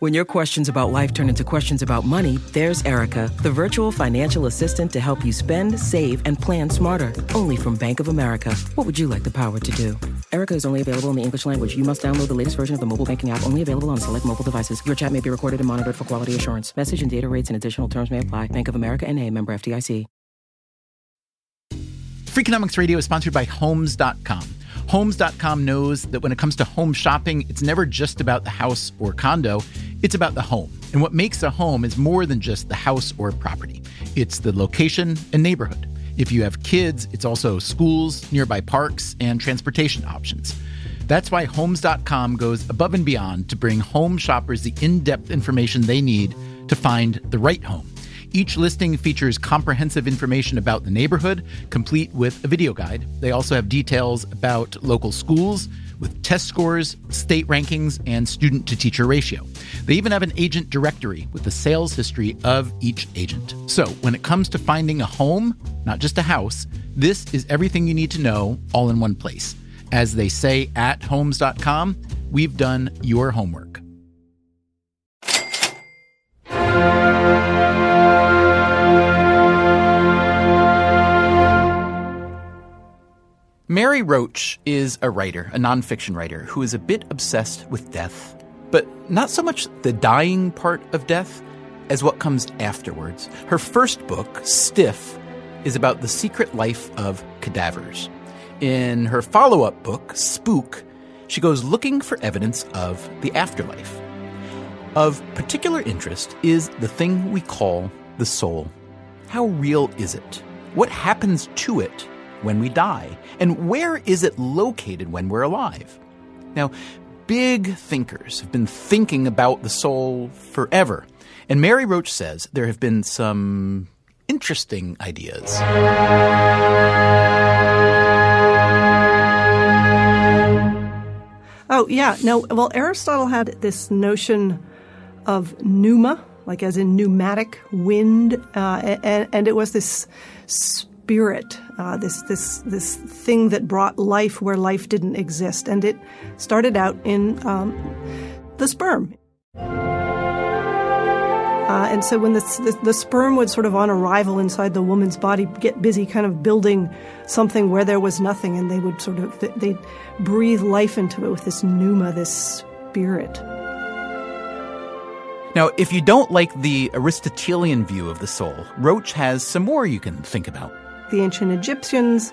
When your questions about life turn into questions about money, there's Erica, the virtual financial assistant to help you spend, save, and plan smarter. Only from Bank of America. What would you like the power to do? Erica is only available in the English language. You must download the latest version of the mobile banking app, only available on select mobile devices. Your chat may be recorded and monitored for quality assurance. Message and data rates and additional terms may apply. Bank of America and a member FDIC. Freakonomics Radio is sponsored by Homes.com. Homes.com knows that when it comes to home shopping, it's never just about the house or condo, it's about the home. And what makes a home is more than just the house or property, it's the location and neighborhood. If you have kids, it's also schools, nearby parks, and transportation options. That's why Homes.com goes above and beyond to bring home shoppers the in depth information they need to find the right home. Each listing features comprehensive information about the neighborhood, complete with a video guide. They also have details about local schools with test scores, state rankings, and student to teacher ratio. They even have an agent directory with the sales history of each agent. So, when it comes to finding a home, not just a house, this is everything you need to know all in one place. As they say at homes.com, we've done your homework. Mary Roach is a writer, a nonfiction writer, who is a bit obsessed with death, but not so much the dying part of death as what comes afterwards. Her first book, Stiff, is about the secret life of cadavers. In her follow up book, Spook, she goes looking for evidence of the afterlife. Of particular interest is the thing we call the soul. How real is it? What happens to it when we die? And where is it located when we're alive? Now, big thinkers have been thinking about the soul forever. And Mary Roach says there have been some interesting ideas. Oh, yeah. No, well, Aristotle had this notion of pneuma, like as in pneumatic wind, uh, and, and it was this spirit, uh, this this this thing that brought life where life didn't exist, and it started out in um, the sperm. Uh, and so when the, the, the sperm would sort of on arrival inside the woman's body get busy kind of building something where there was nothing, and they would sort of they breathe life into it with this pneuma, this spirit. Now, if you don't like the Aristotelian view of the soul, Roach has some more you can think about. The ancient Egyptians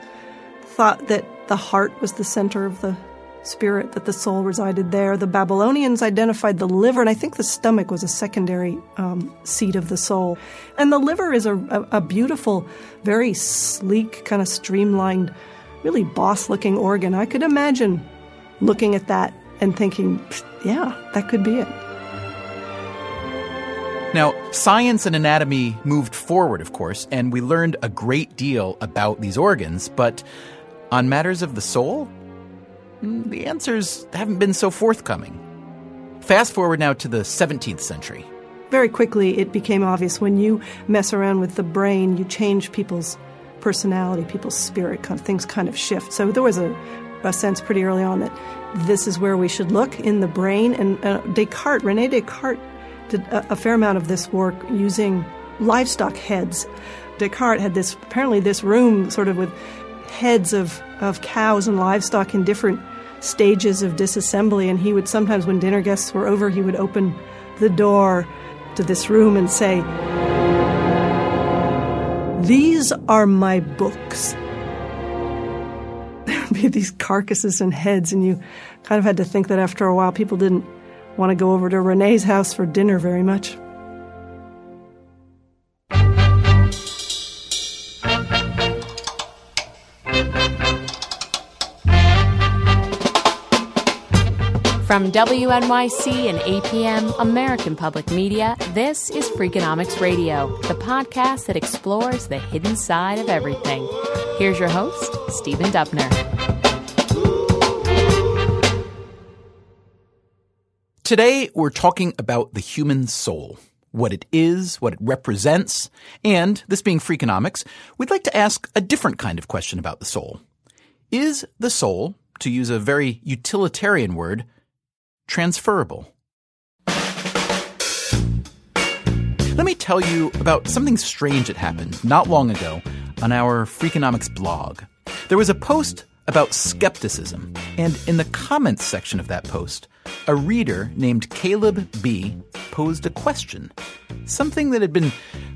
thought that the heart was the center of the spirit, that the soul resided there. The Babylonians identified the liver, and I think the stomach was a secondary um, seat of the soul. And the liver is a, a, a beautiful, very sleek, kind of streamlined, really boss looking organ. I could imagine looking at that and thinking, yeah, that could be it. Now, science and anatomy moved forward, of course, and we learned a great deal about these organs, but on matters of the soul, mm, the answers haven't been so forthcoming. Fast forward now to the 17th century. Very quickly, it became obvious when you mess around with the brain, you change people's personality, people's spirit, kind of things kind of shift. So there was a, a sense pretty early on that this is where we should look in the brain. And uh, Descartes, Rene Descartes, did a, a fair amount of this work using livestock heads. Descartes had this apparently this room sort of with heads of, of cows and livestock in different stages of disassembly, and he would sometimes, when dinner guests were over, he would open the door to this room and say, These are my books. There would be these carcasses and heads, and you kind of had to think that after a while people didn't want to go over to Rene's house for dinner very much. From WNYC and APM, American Public Media, this is Freakonomics Radio, the podcast that explores the hidden side of everything. Here's your host, Stephen Dubner. Today, we're talking about the human soul. what it is, what it represents, and, this being Freakonomics, we'd like to ask a different kind of question about the soul. Is the soul, to use a very utilitarian word, transferable? Let me tell you about something strange that happened not long ago on our Freakonomics blog. There was a post about skepticism, and in the comments section of that post, a reader named Caleb B posed a question, something that had been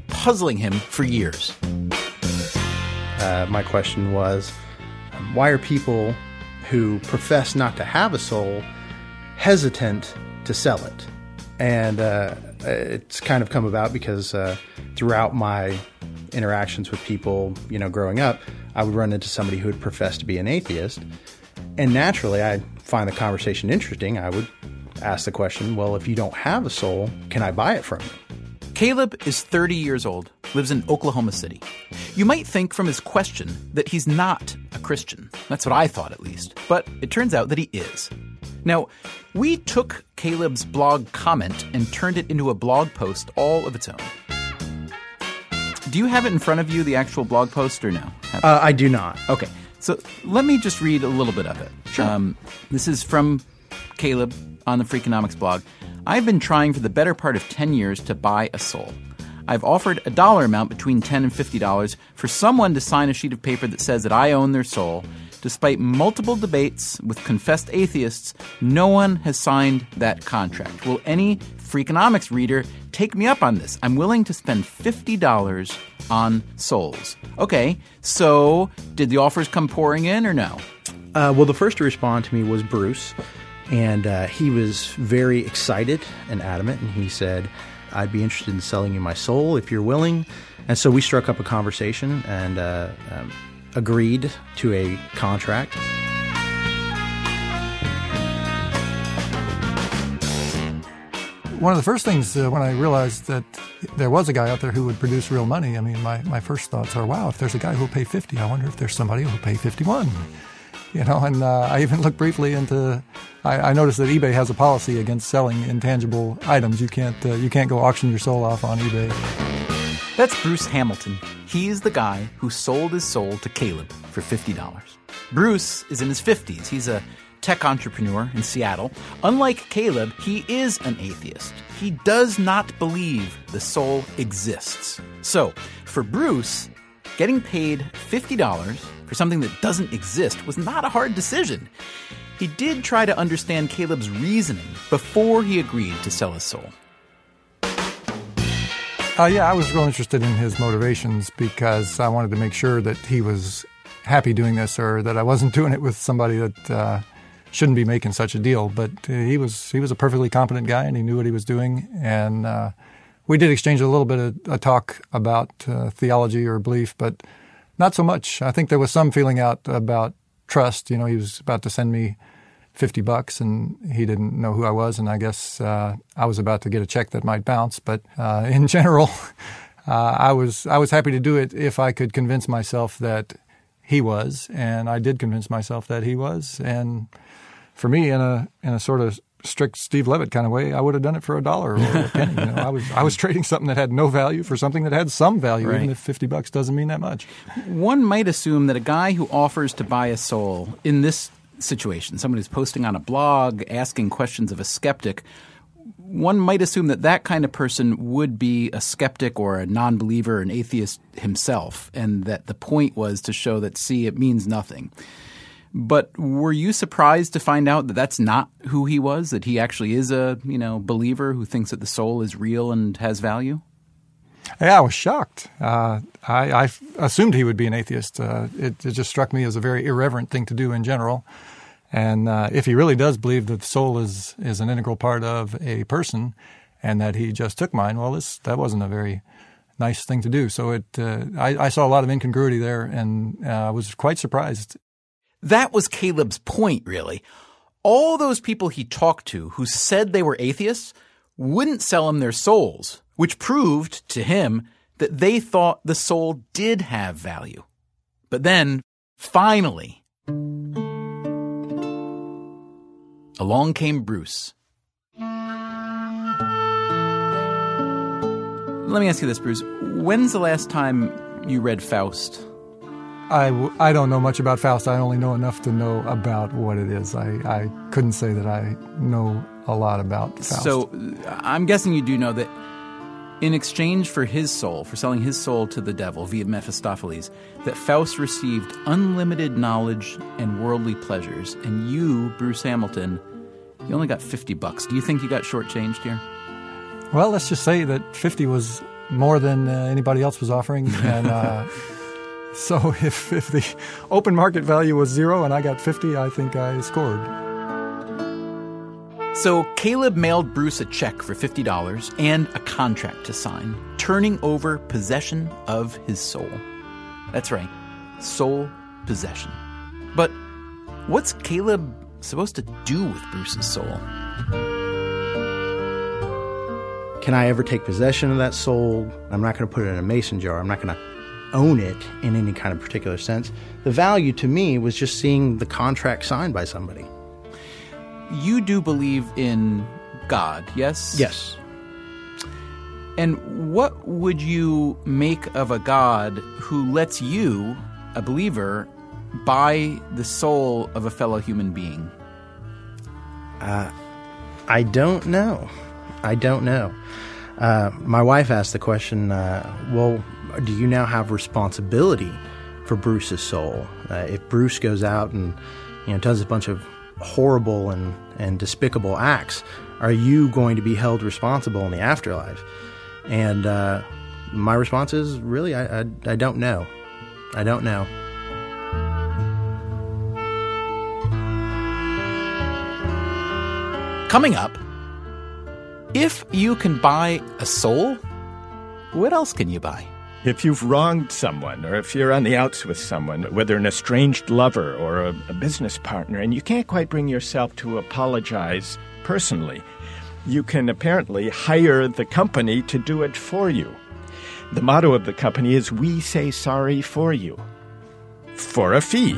puzzling him for years. Uh, my question was why are people who profess not to have a soul hesitant to sell it? And uh, it's kind of come about because uh, throughout my interactions with people, you know, growing up, I would run into somebody who would profess to be an atheist. And naturally, I find the conversation interesting. I would ask the question, well, if you don't have a soul, can I buy it from you? Caleb is 30 years old, lives in Oklahoma City. You might think from his question that he's not a Christian. That's what I thought, at least. But it turns out that he is. Now, we took Caleb's blog comment and turned it into a blog post all of its own. Do you have it in front of you, the actual blog post, or no? Uh, I do not. Okay. So let me just read a little bit of it. Sure. Um, this is from Caleb on the Freakonomics blog. I've been trying for the better part of 10 years to buy a soul. I've offered a dollar amount between 10 and $50 for someone to sign a sheet of paper that says that I own their soul. Despite multiple debates with confessed atheists, no one has signed that contract. Will any Freakonomics reader take me up on this? I'm willing to spend $50 on souls. Okay, so did the offers come pouring in or no? Uh, well, the first to respond to me was Bruce, and uh, he was very excited and adamant, and he said, I'd be interested in selling you my soul if you're willing. And so we struck up a conversation and uh, um, agreed to a contract. One of the first things uh, when I realized that there was a guy out there who would produce real money, I mean, my, my first thoughts are, wow, if there's a guy who'll pay 50, I wonder if there's somebody who'll pay 51 you know, and uh, I even looked briefly into. I, I, noticed that eBay has a policy against selling intangible items. You can't uh, you can't go auction your soul off on eBay. That's Bruce Hamilton. He's the guy who sold his soul to Caleb for fifty dollars. Bruce is in his fifties. He's a tech entrepreneur in Seattle. Unlike Caleb, he is an atheist. He does not believe the soul exists. So, for Bruce, getting paid $50 for something that doesn't exist was not a hard decision. He did try to understand Caleb's reasoning before he agreed to sell his soul. Uh, yeah, I was real interested in his motivations because I wanted to make sure that he was happy doing this or that I wasn't doing it with somebody that uh, shouldn't be making such a deal. But uh, he was he was a perfectly competent guy and he knew what he was doing. And uh, we did exchange a little bit of a talk about uh, theology or belief, but not so much. I think there was some feeling out about trust. You know, he was about to send me 50 bucks and he didn't know who I was. And I guess uh, I was about to get a check that might bounce. But uh, in general, uh, I was I was happy to do it if I could convince myself that he was. And I did convince myself that he was. And for me, in a in a sort of strict Steve Levitt kind of way, I would have done it for a dollar or a penny. You know, I was I was trading something that had no value for something that had some value, right. even if fifty bucks doesn't mean that much. One might assume that a guy who offers to buy a soul in this situation, someone who's posting on a blog, asking questions of a skeptic, one might assume that that kind of person would be a skeptic or a non-believer, an atheist himself, and that the point was to show that see, it means nothing. But were you surprised to find out that that's not who he was? That he actually is a you know believer who thinks that the soul is real and has value? Yeah, I was shocked. Uh, I, assumed he would be an atheist. Uh, it, it, just struck me as a very irreverent thing to do in general. And uh, if he really does believe that the soul is is an integral part of a person, and that he just took mine, well, this that wasn't a very nice thing to do. So it, uh, I, I, saw a lot of incongruity there, and uh, I was quite surprised. That was Caleb's point, really. All those people he talked to who said they were atheists wouldn't sell him their souls, which proved to him that they thought the soul did have value. But then, finally, along came Bruce. Let me ask you this, Bruce. When's the last time you read Faust? I, w- I don't know much about Faust. I only know enough to know about what it is. I, I couldn't say that I know a lot about Faust. So I'm guessing you do know that in exchange for his soul, for selling his soul to the devil via Mephistopheles, that Faust received unlimited knowledge and worldly pleasures, and you, Bruce Hamilton, you only got 50 bucks. Do you think you got shortchanged here? Well, let's just say that 50 was more than uh, anybody else was offering. And uh, so if, if the open market value was zero and I got 50, I think I scored. So Caleb mailed Bruce a check for $50 and a contract to sign, turning over possession of his soul. That's right, soul possession. But what's Caleb supposed to do with Bruce's soul? Can I ever take possession of that soul? I'm not going to put it in a mason jar. I'm not going to own it in any kind of particular sense. The value to me was just seeing the contract signed by somebody. You do believe in God, yes? Yes. And what would you make of a God who lets you, a believer, buy the soul of a fellow human being? Uh, I don't know. I don't know. Uh, my wife asked the question uh, well, do you now have responsibility for Bruce's soul? Uh, if Bruce goes out and you know, does a bunch of horrible and, and despicable acts, are you going to be held responsible in the afterlife? And uh, my response is really, I, I, I don't know. I don't know. Coming up, if you can buy a soul, what else can you buy? If you've wronged someone, or if you're on the outs with someone, whether an estranged lover or a, a, business partner, and you can't quite bring yourself to apologize personally, you can apparently hire the company to do it for you. The motto of the company is We say sorry for you, for a fee.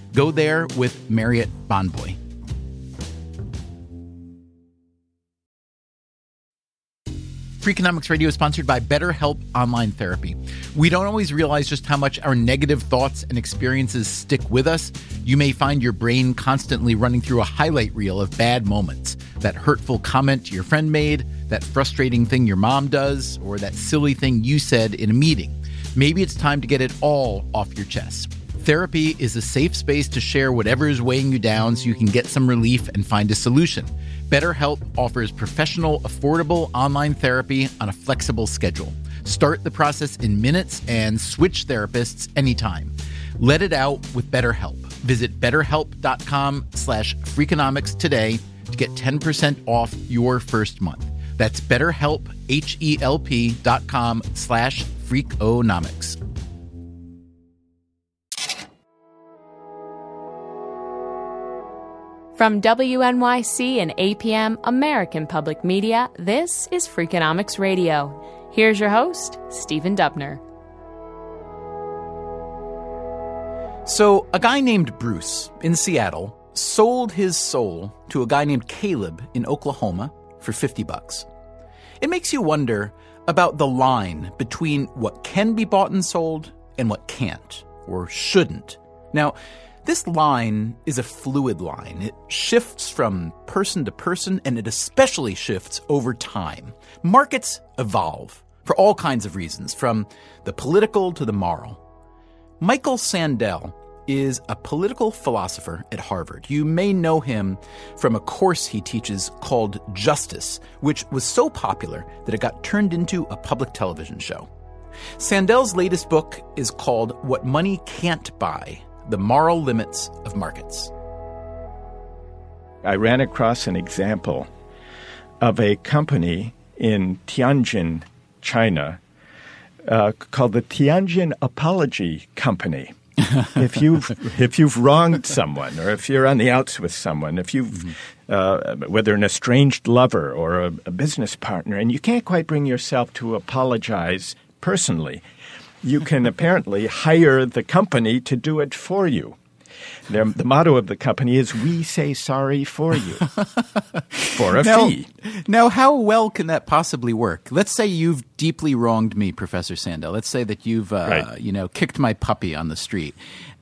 Go there with Marriott Bonvoy. Freakonomics Radio is sponsored by BetterHelp Online Therapy. We don't always realize just how much our negative thoughts and experiences stick with us. You may find your brain constantly running through a highlight reel of bad moments that hurtful comment your friend made, that frustrating thing your mom does, or that silly thing you said in a meeting. Maybe it's time to get it all off your chest. Therapy is a safe space to share whatever is weighing you down so you can get some relief and find a solution. BetterHelp offers professional, affordable online therapy on a flexible schedule. Start the process in minutes and switch therapists anytime. Let it out with BetterHelp. Visit betterhelp.com slash freakonomics today to get 10% off your first month. That's betterhelp, H-E-L-P dot com slash freakonomics. From WNYC and APM American Public Media, this is Freakonomics Radio. Here's your host, Stephen Dubner. So, a guy named Bruce in Seattle sold his soul to a guy named Caleb in Oklahoma for 50 bucks. It makes you wonder about the line between what can be bought and sold and what can't or shouldn't. Now, this line is a fluid line. It shifts from person to person and it especially shifts over time. Markets evolve for all kinds of reasons, from the political to the moral. Michael Sandel is a political philosopher at Harvard. You may know him from a course he teaches called Justice, which was so popular that it got turned into a public television show. Sandel's latest book is called What Money Can't Buy The Moral Limits of Markets. I ran across an example of a company in Tianjin, China, uh, called the Tianjin Apology Company. if you've if you've wronged someone, or if you're on the outs with someone, if you've uh, whether an estranged lover or a, a business partner, and you can't quite bring yourself to apologize personally, you can apparently hire the company to do it for you. Their, the motto of the company is "We say sorry for you for a now, fee." Now, how well can that possibly work? Let's say you've deeply wronged me, Professor Sandel. Let's say that you've, uh, Right. you know, kicked my puppy on the street,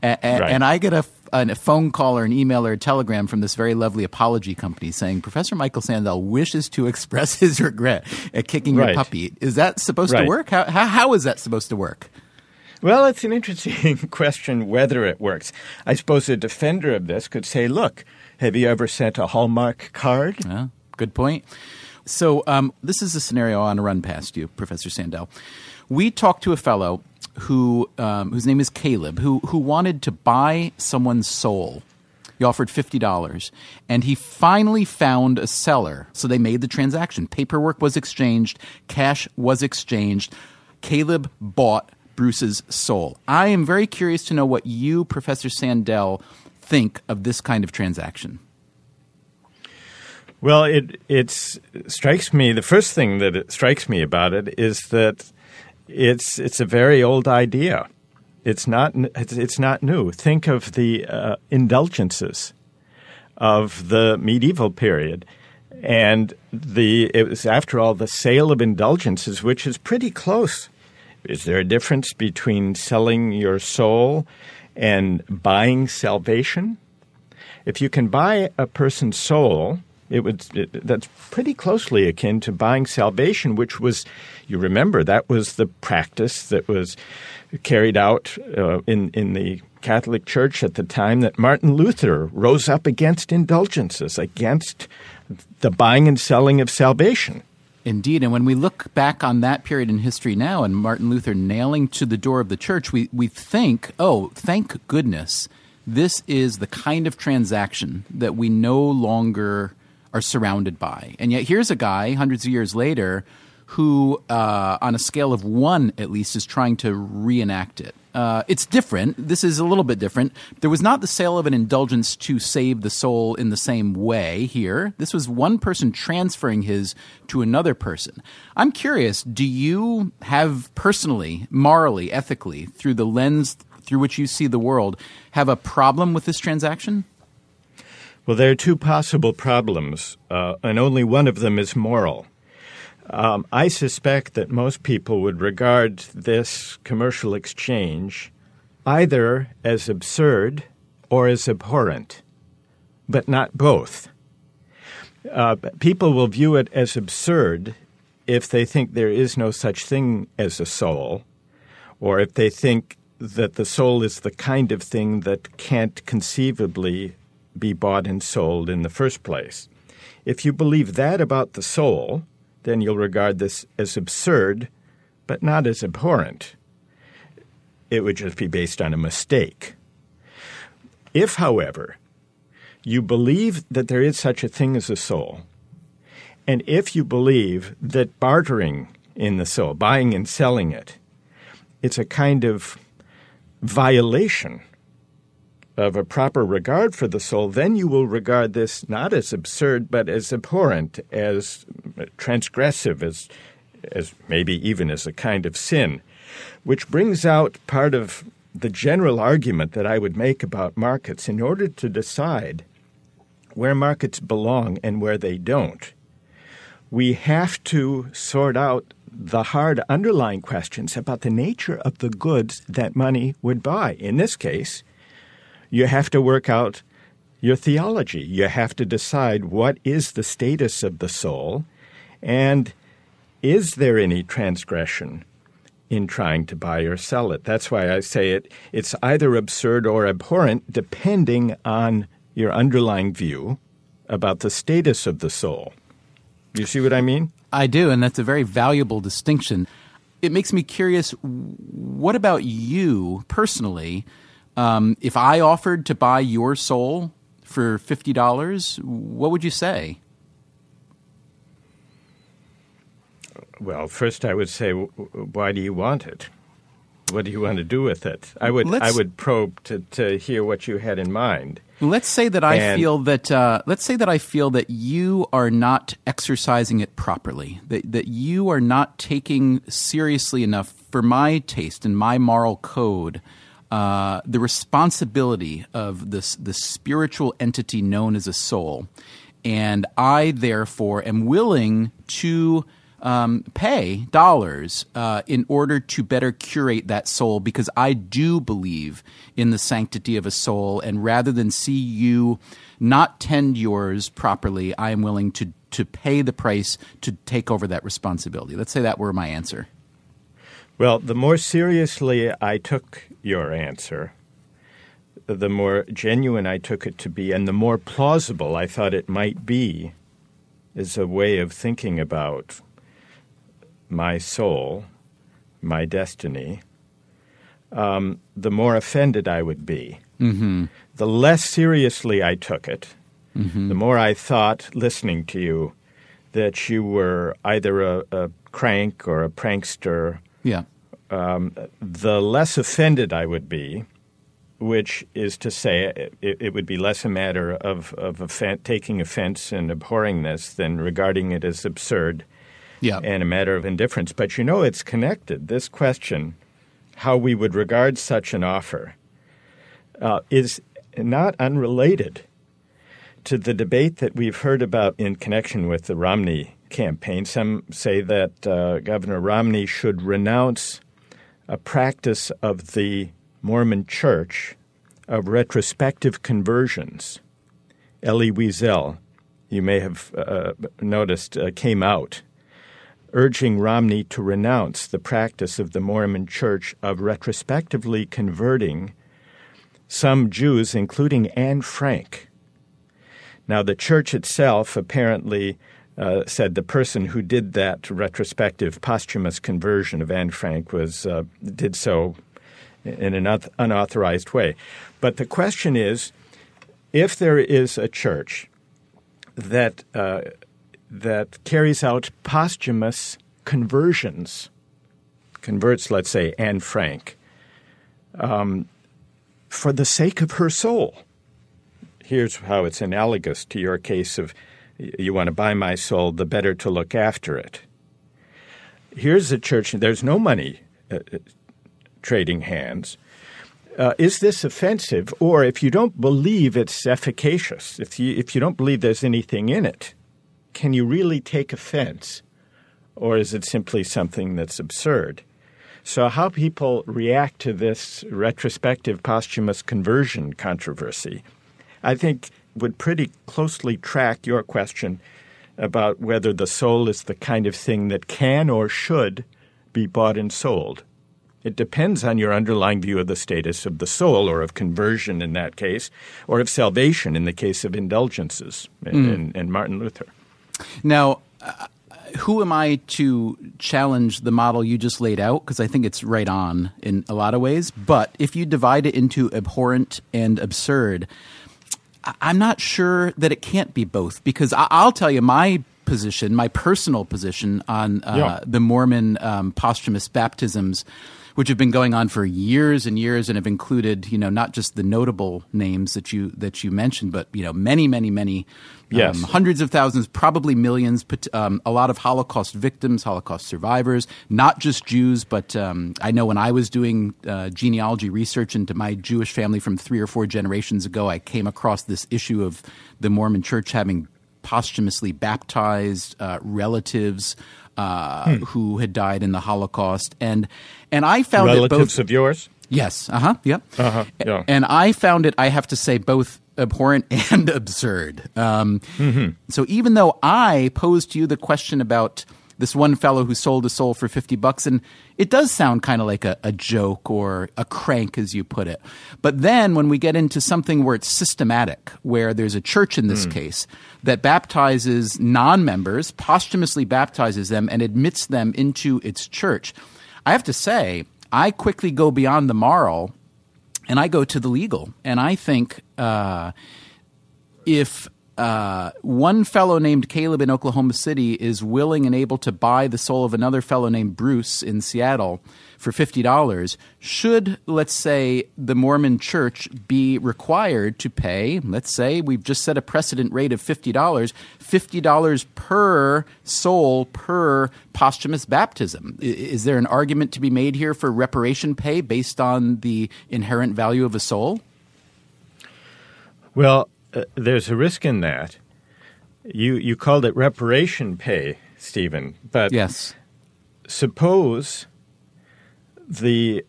a- a- Right. and I get a, a phone call or an email or a telegram from this very lovely apology company saying Professor Michael Sandel wishes to express his regret at kicking your puppy. Is that supposed to work? How, how, how is that supposed to work? Well, it's an interesting question whether it works. I suppose a defender of this could say, look, have you ever sent a Hallmark card? Yeah, good point. So um, this is a scenario I want to run past you, Professor Sandel. We talked to a fellow who um, whose name is Caleb, who who wanted to buy someone's soul. He offered fifty dollars, and he finally found a seller. So they made the transaction. Paperwork was exchanged, cash was exchanged. Caleb bought Bruce's soul. I am very curious to know what you, Professor Sandel, think of this kind of transaction. Well, it it strikes me. The first thing that strikes me about it is that it's it's a very old idea. It's not it's, not new. Think of the uh, indulgences of the medieval period, and the it was after all the sale of indulgences, which is pretty close. Is there a difference between selling your soul and buying salvation? if you can buy a person's soul, it would it, that's pretty closely akin to buying salvation, which was you remember that was the practice that was carried out uh, in in the Catholic Church at the time that Martin Luther rose up against indulgences, against the buying and selling of salvation. Indeed, and when we look back on that period in history now and Martin Luther nailing to the door of the church, we, we think, oh, thank goodness, this is the kind of transaction that we no longer are surrounded by. And yet here's a guy, hundreds of years later, who, uh, on a scale of one at least, is trying to reenact it. Uh, it's different. This is a little bit different. There was not the sale of an indulgence to save the soul in the same way here. This was one person transferring his to another person. I'm curious do you have personally, morally, ethically, through the lens through which you see the world, have a problem with this transaction? Well, there are two possible problems, uh, and only one of them is moral. Um, I suspect that most people would regard this commercial exchange either as absurd or as abhorrent, but not both. Uh, people will view it as absurd if they think there is no such thing as a soul, or if they think that the soul is the kind of thing that can't conceivably be bought and sold in the first place. If you believe that about the soul, then you'll regard this as absurd, but not as abhorrent. It would just be based on a mistake. If, however, you believe that there is such a thing as a soul, and if you believe that bartering in the soul, buying and selling it, it's a kind of violation of a proper regard for the soul, then you will regard this not as absurd, but as abhorrent, as transgressive, as, as maybe even as a kind of sin. Which brings out part of the general argument that I would make about markets. In order to decide where markets belong and where they don't, we have to sort out the hard underlying questions about the nature of the goods that money would buy. In this case, you have to work out your theology. You have to decide what is the status of the soul and is there any transgression in trying to buy or sell it. That's why I say it it's either absurd or abhorrent depending on your underlying view about the status of the soul. You see what I mean? I do, and that's a very valuable distinction. It makes me curious what about you personally? Um, if I offered to buy your soul for $50, what would you say? Well, first I would say, why do you want it? What do you want to do with it? I would Let's, I would probe to, to hear what you had in mind. Let's say that I and, feel that uh, let's say that I feel that you are not exercising it properly. That that you are not taking seriously enough for my taste and my moral code. Uh, the responsibility of this the spiritual entity known as a soul, and I therefore am willing to um, pay dollars uh, in order to better curate that soul because I do believe in the sanctity of a soul. And rather than see you not tend yours properly, I am willing to, to pay the price to take over that responsibility. Let's say that were my answer. Well, the more seriously I took your answer, the more genuine I took it to be, and the more plausible I thought it might be as a way of thinking about my soul, my destiny, um, the more offended I would be. Mm-hmm. The less seriously I took it, mm-hmm. the more I thought, listening to you, that you were either a, a crank or a prankster. Yeah. Um, the less offended I would be, which is to say, it, it would be less a matter of, of offen- taking offense and abhorring this than regarding it as absurd yeah. and a matter of indifference. But you know, it's connected. This question, how we would regard such an offer, uh, is not unrelated to the debate that we've heard about in connection with the Romney campaign. Some say that uh, Governor Romney should renounce a practice of the Mormon Church of retrospective conversions. Elie Wiesel, you may have uh, noticed, uh, came out urging Romney to renounce the practice of the Mormon Church of retrospectively converting some Jews, including Anne Frank. Now, the church itself apparently uh, said the person who did that retrospective posthumous conversion of Anne Frank was uh, did so in an unauthorized way. But the question is, if there is a church that uh, that carries out posthumous conversions, converts, let's say, Anne Frank, um, for the sake of her soul. Here's how it's analogous to your case of you want to buy my soul, the better to look after it. Here's a church, there's no money uh, uh, trading hands. Uh, is this offensive? Or if you don't believe it's efficacious, if you, if you don't believe there's anything in it, can you really take offense? Or is it simply something that's absurd? So, how people react to this retrospective posthumous conversion controversy, I think, would pretty closely track your question about whether the soul is the kind of thing that can or should be bought and sold. It depends on your underlying view of the status of the soul, or of conversion in that case, or of salvation in the case of indulgences mm. and Martin Luther. Now, uh, who am I to challenge the model you just laid out? Because I think it's right on in a lot of ways. But if you divide it into abhorrent and absurd, I'm not sure that it can't be both because I- I'll tell you my position, my personal position on uh, Yeah. the Mormon um, posthumous baptisms, which have been going on for years and years and have included, you know, not just the notable names that you that you mentioned, but you know, many, many, many, Yes. um, hundreds of thousands, probably millions, but um, a lot of Holocaust victims, Holocaust survivors, not just Jews, but um, I know when I was doing uh, genealogy research into my Jewish family from three or four generations ago, I came across this issue of the Mormon Church having posthumously baptized uh, relatives. Uh, Who had died in the Holocaust, and and I found it Relatives both of yours? Yes. Uh huh. Yep. Uh-huh, yeah. And I found it, I have to say, both abhorrent and absurd. Um, Mm-hmm. So even though I posed to you the question about this one fellow who sold a soul for 50 bucks, and it does sound kind of like a, a joke or a crank, as you put it. But then when we get into something where it's systematic, where there's a church in this case that baptizes non members, posthumously baptizes them, and admits them into its church, I have to say, I quickly go beyond the moral and I go to the legal. And I think uh, if uh, one fellow named Caleb in Oklahoma City is willing and able to buy the soul of another fellow named Bruce in Seattle for $50, should, let's say, the Mormon church be required to pay, let's say, we've just set a precedent rate of $50, $50 per soul per posthumous baptism? Is there an argument to be made here for reparation pay based on the inherent value of a soul? Well, uh, there's a risk in that. You you called it reparation pay, Stephen, but Yes. suppose the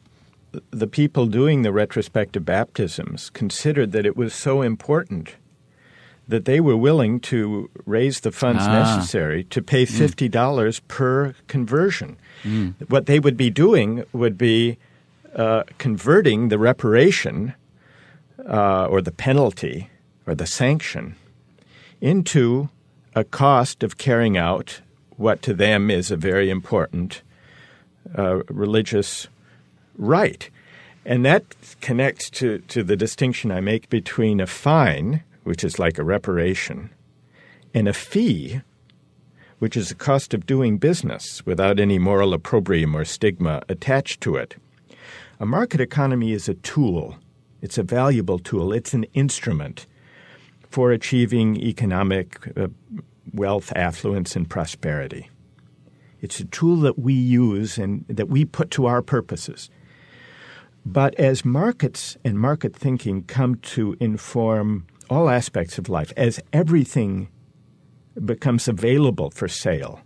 the people doing the retrospective baptisms considered that it was so important that they were willing to raise the funds Ah. necessary to pay fifty dollars per conversion. What they would be doing would be uh, converting the reparation uh, or the penalty or the sanction into a cost of carrying out what to them is a very important uh, religious rite. And that connects to, to the distinction I make between a fine, which is like a reparation, and a fee, which is a cost of doing business without any moral opprobrium or stigma attached to it. A market economy is a tool, it's a valuable tool, it's an instrument for achieving economic uh, wealth, affluence, and prosperity. It's a tool that we use and that we put to our purposes. But as markets and market thinking come to inform all aspects of life, as everything becomes available for sale,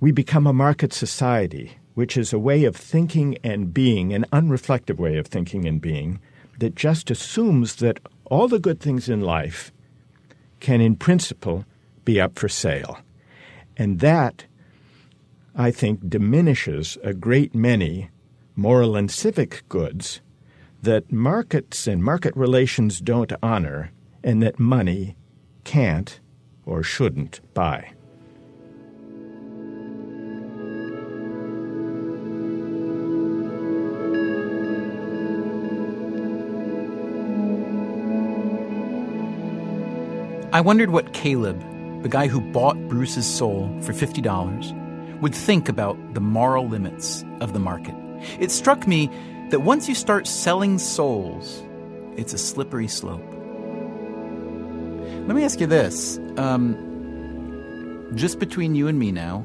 we become a market society, which is a way of thinking and being, an unreflective way of thinking and being, that just assumes that all the good things in life can, in principle, be up for sale. And that, I think, diminishes a great many moral and civic goods that markets and market relations don't honor and that money can't or shouldn't buy. I wondered what Caleb, the guy who bought Bruce's soul for $50, would think about the moral limits of the market. It struck me that once you start selling souls, it's a slippery slope. Let me ask you this. Um, just between you and me now,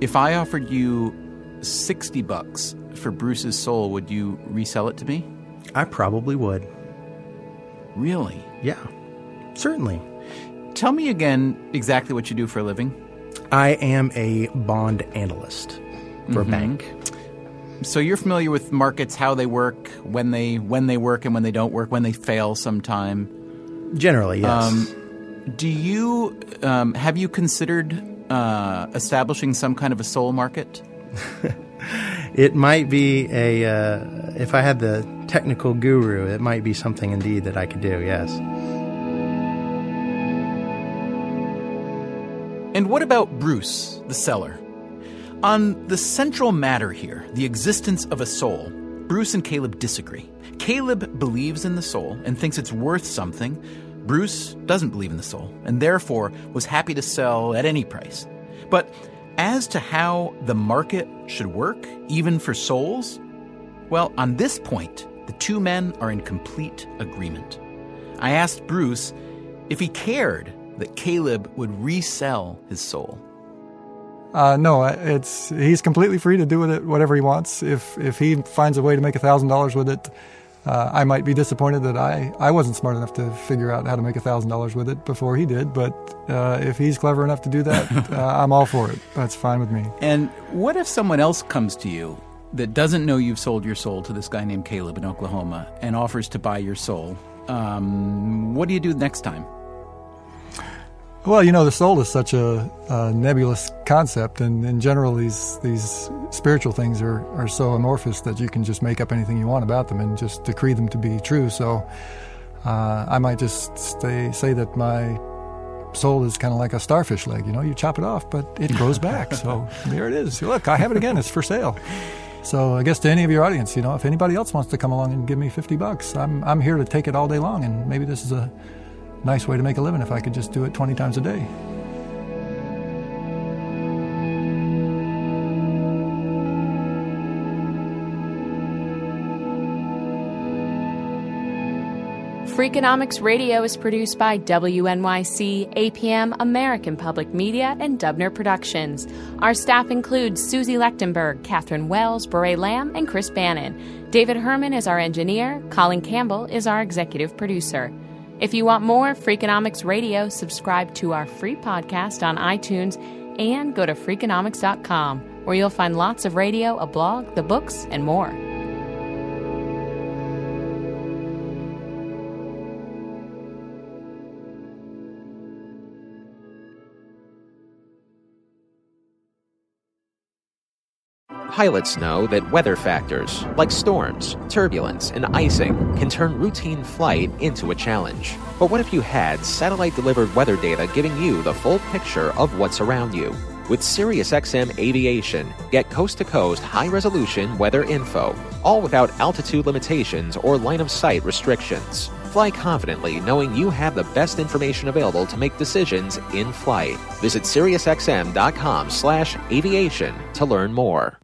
if I offered you 60 bucks for Bruce's soul, would you resell it to me? I probably would. Really? Yeah, certainly. Tell me again exactly what you do for a living. I am a bond analyst for a bank. So you're familiar with markets, how they work, when they when they work and when they don't work, when they fail sometime. Generally, yes. Do you um, have you considered uh, establishing some kind of a soul market? it might be a, uh, if I had the technical guru, it might be something indeed that I could do, yes. And what about Bruce, the seller? On the central matter here, the existence of a soul, Bruce and Caleb disagree. Caleb believes in the soul and thinks it's worth something. Bruce doesn't believe in the soul and therefore was happy to sell at any price. But as to how the market should work, even for souls, well, on this point, the two men are in complete agreement. I asked Bruce if he cared that Caleb would resell his soul. Uh, no, it's he's completely free to do with it whatever he wants. If if he finds a way to make thousand dollars with it, uh, I might be disappointed that I, I wasn't smart enough to figure out how to make thousand dollars with it before he did. But uh, if he's clever enough to do that, uh, I'm all for it. That's fine with me. And what if someone else comes to you that doesn't know you've sold your soul to this guy named Caleb in Oklahoma and offers to buy your soul? Um, what do you do next time? Well, you know, the soul is such a, a nebulous concept, and in general, these these spiritual things are, are so amorphous that you can just make up anything you want about them and just decree them to be true. So, uh, I might just stay, say that my soul is kind of like a starfish leg. You know, you chop it off, but it grows back. so there it is. Look, I have it again. It's for sale. So I guess to any of your audience, you know, if anybody else wants to come along and give me fifty bucks, I'm I'm here to take it all day long, and maybe this is a nice way to make a living if I could just do it 20 times a day. Freakonomics Radio is produced by WNYC, APM, American Public Media, and Dubner Productions. Our staff includes Suzie Lechtenberg, Katherine Wells, Bourree Lam, and Chris Bannon. David Herman is our engineer. Colin Campbell is our executive producer. If you want more Freakonomics Radio, subscribe to our free podcast on iTunes and go to Freakonomics.com, where you'll find lots of radio, a blog, the books, and more. Pilots know that weather factors, like storms, turbulence, and icing, can turn routine flight into a challenge. But what if you had satellite delivered weather data giving you the full picture of what's around you? With SiriusXM Aviation, get coast to coast high resolution weather info, all without altitude limitations or line of sight restrictions. Fly confidently knowing you have the best information available to make decisions in flight. Visit SiriusXM.com slash aviation to learn more.